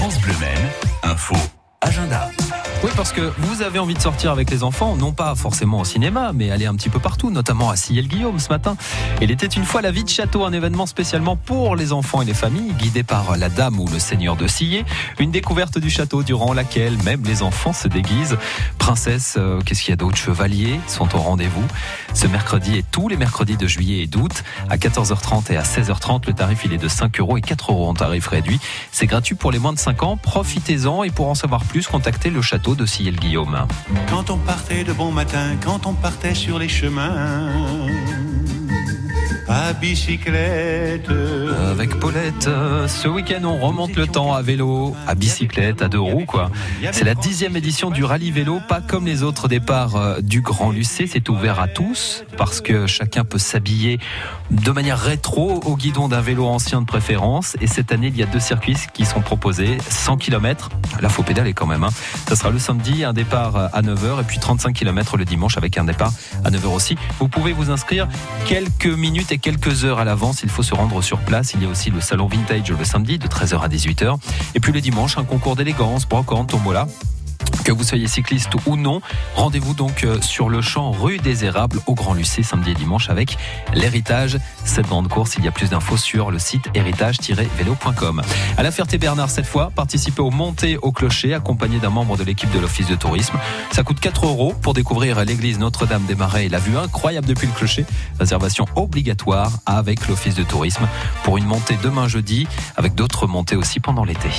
France Bleu Maine, info, agenda. Oui, parce que vous avez envie de sortir avec les enfants, non pas forcément au cinéma, mais aller un petit peu partout, notamment à Sillel-Guillaume ce matin. Il était une fois la vie de château, un événement spécialement pour les enfants et les familles, guidé par la dame ou le seigneur de Sillé. Une découverte du château durant laquelle même les enfants se déguisent. Princesse, euh, qu'est-ce qu'il y a d'autre? Chevaliers sont au rendez-vous. Ce mercredi et tous les mercredis de juillet et d'août, à 14h30 et à 16h30, le tarif il est de 5 euros et 4 euros en tarif réduit. C'est gratuit pour les moins de 5 ans. Profitez-en et pour en savoir plus, contactez le château de Sillel-Guillaume. Quand on partait de bon matin, quand on partait sur les chemins, à bicyclette. Avec Paulette, euh, ce week-end on remonte le temps à vélo, à bicyclette, à deux roues quoi. C'est la dixième édition du rallye vélo, pas comme les autres départs euh, du Grand Lucé, c'est ouvert à tous parce que chacun peut s'habiller de manière rétro au guidon d'un vélo ancien de préférence. Et cette année il y a deux circuits qui sont proposés, 100 km, là faut pédaler quand même. Hein. Ça sera le samedi un départ à 9h et puis 35 km le dimanche avec un départ à 9h aussi. Vous pouvez vous inscrire quelques minutes et quelques heures à l'avance. Il faut se rendre sur place. Il y a aussi le salon vintage le samedi de 13h à 18h. Et puis le dimanche, un concours d'élégance, brocante, tombola. Que vous soyez cycliste ou non, rendez-vous donc euh, sur le champ rue des Érables au Grand Lucé samedi et dimanche avec l'héritage. Cette grande course, il y a plus d'infos sur le site héritage-vélo.com. À la Ferté-Bernard cette fois, participez au montée au clocher accompagné d'un membre de l'équipe de l'Office de tourisme. Ça coûte 4 euros pour découvrir l'église Notre-Dame des Marais et la vue incroyable depuis le clocher. Réservation obligatoire avec l'Office de tourisme pour une montée demain jeudi avec d'autres montées aussi pendant l'été.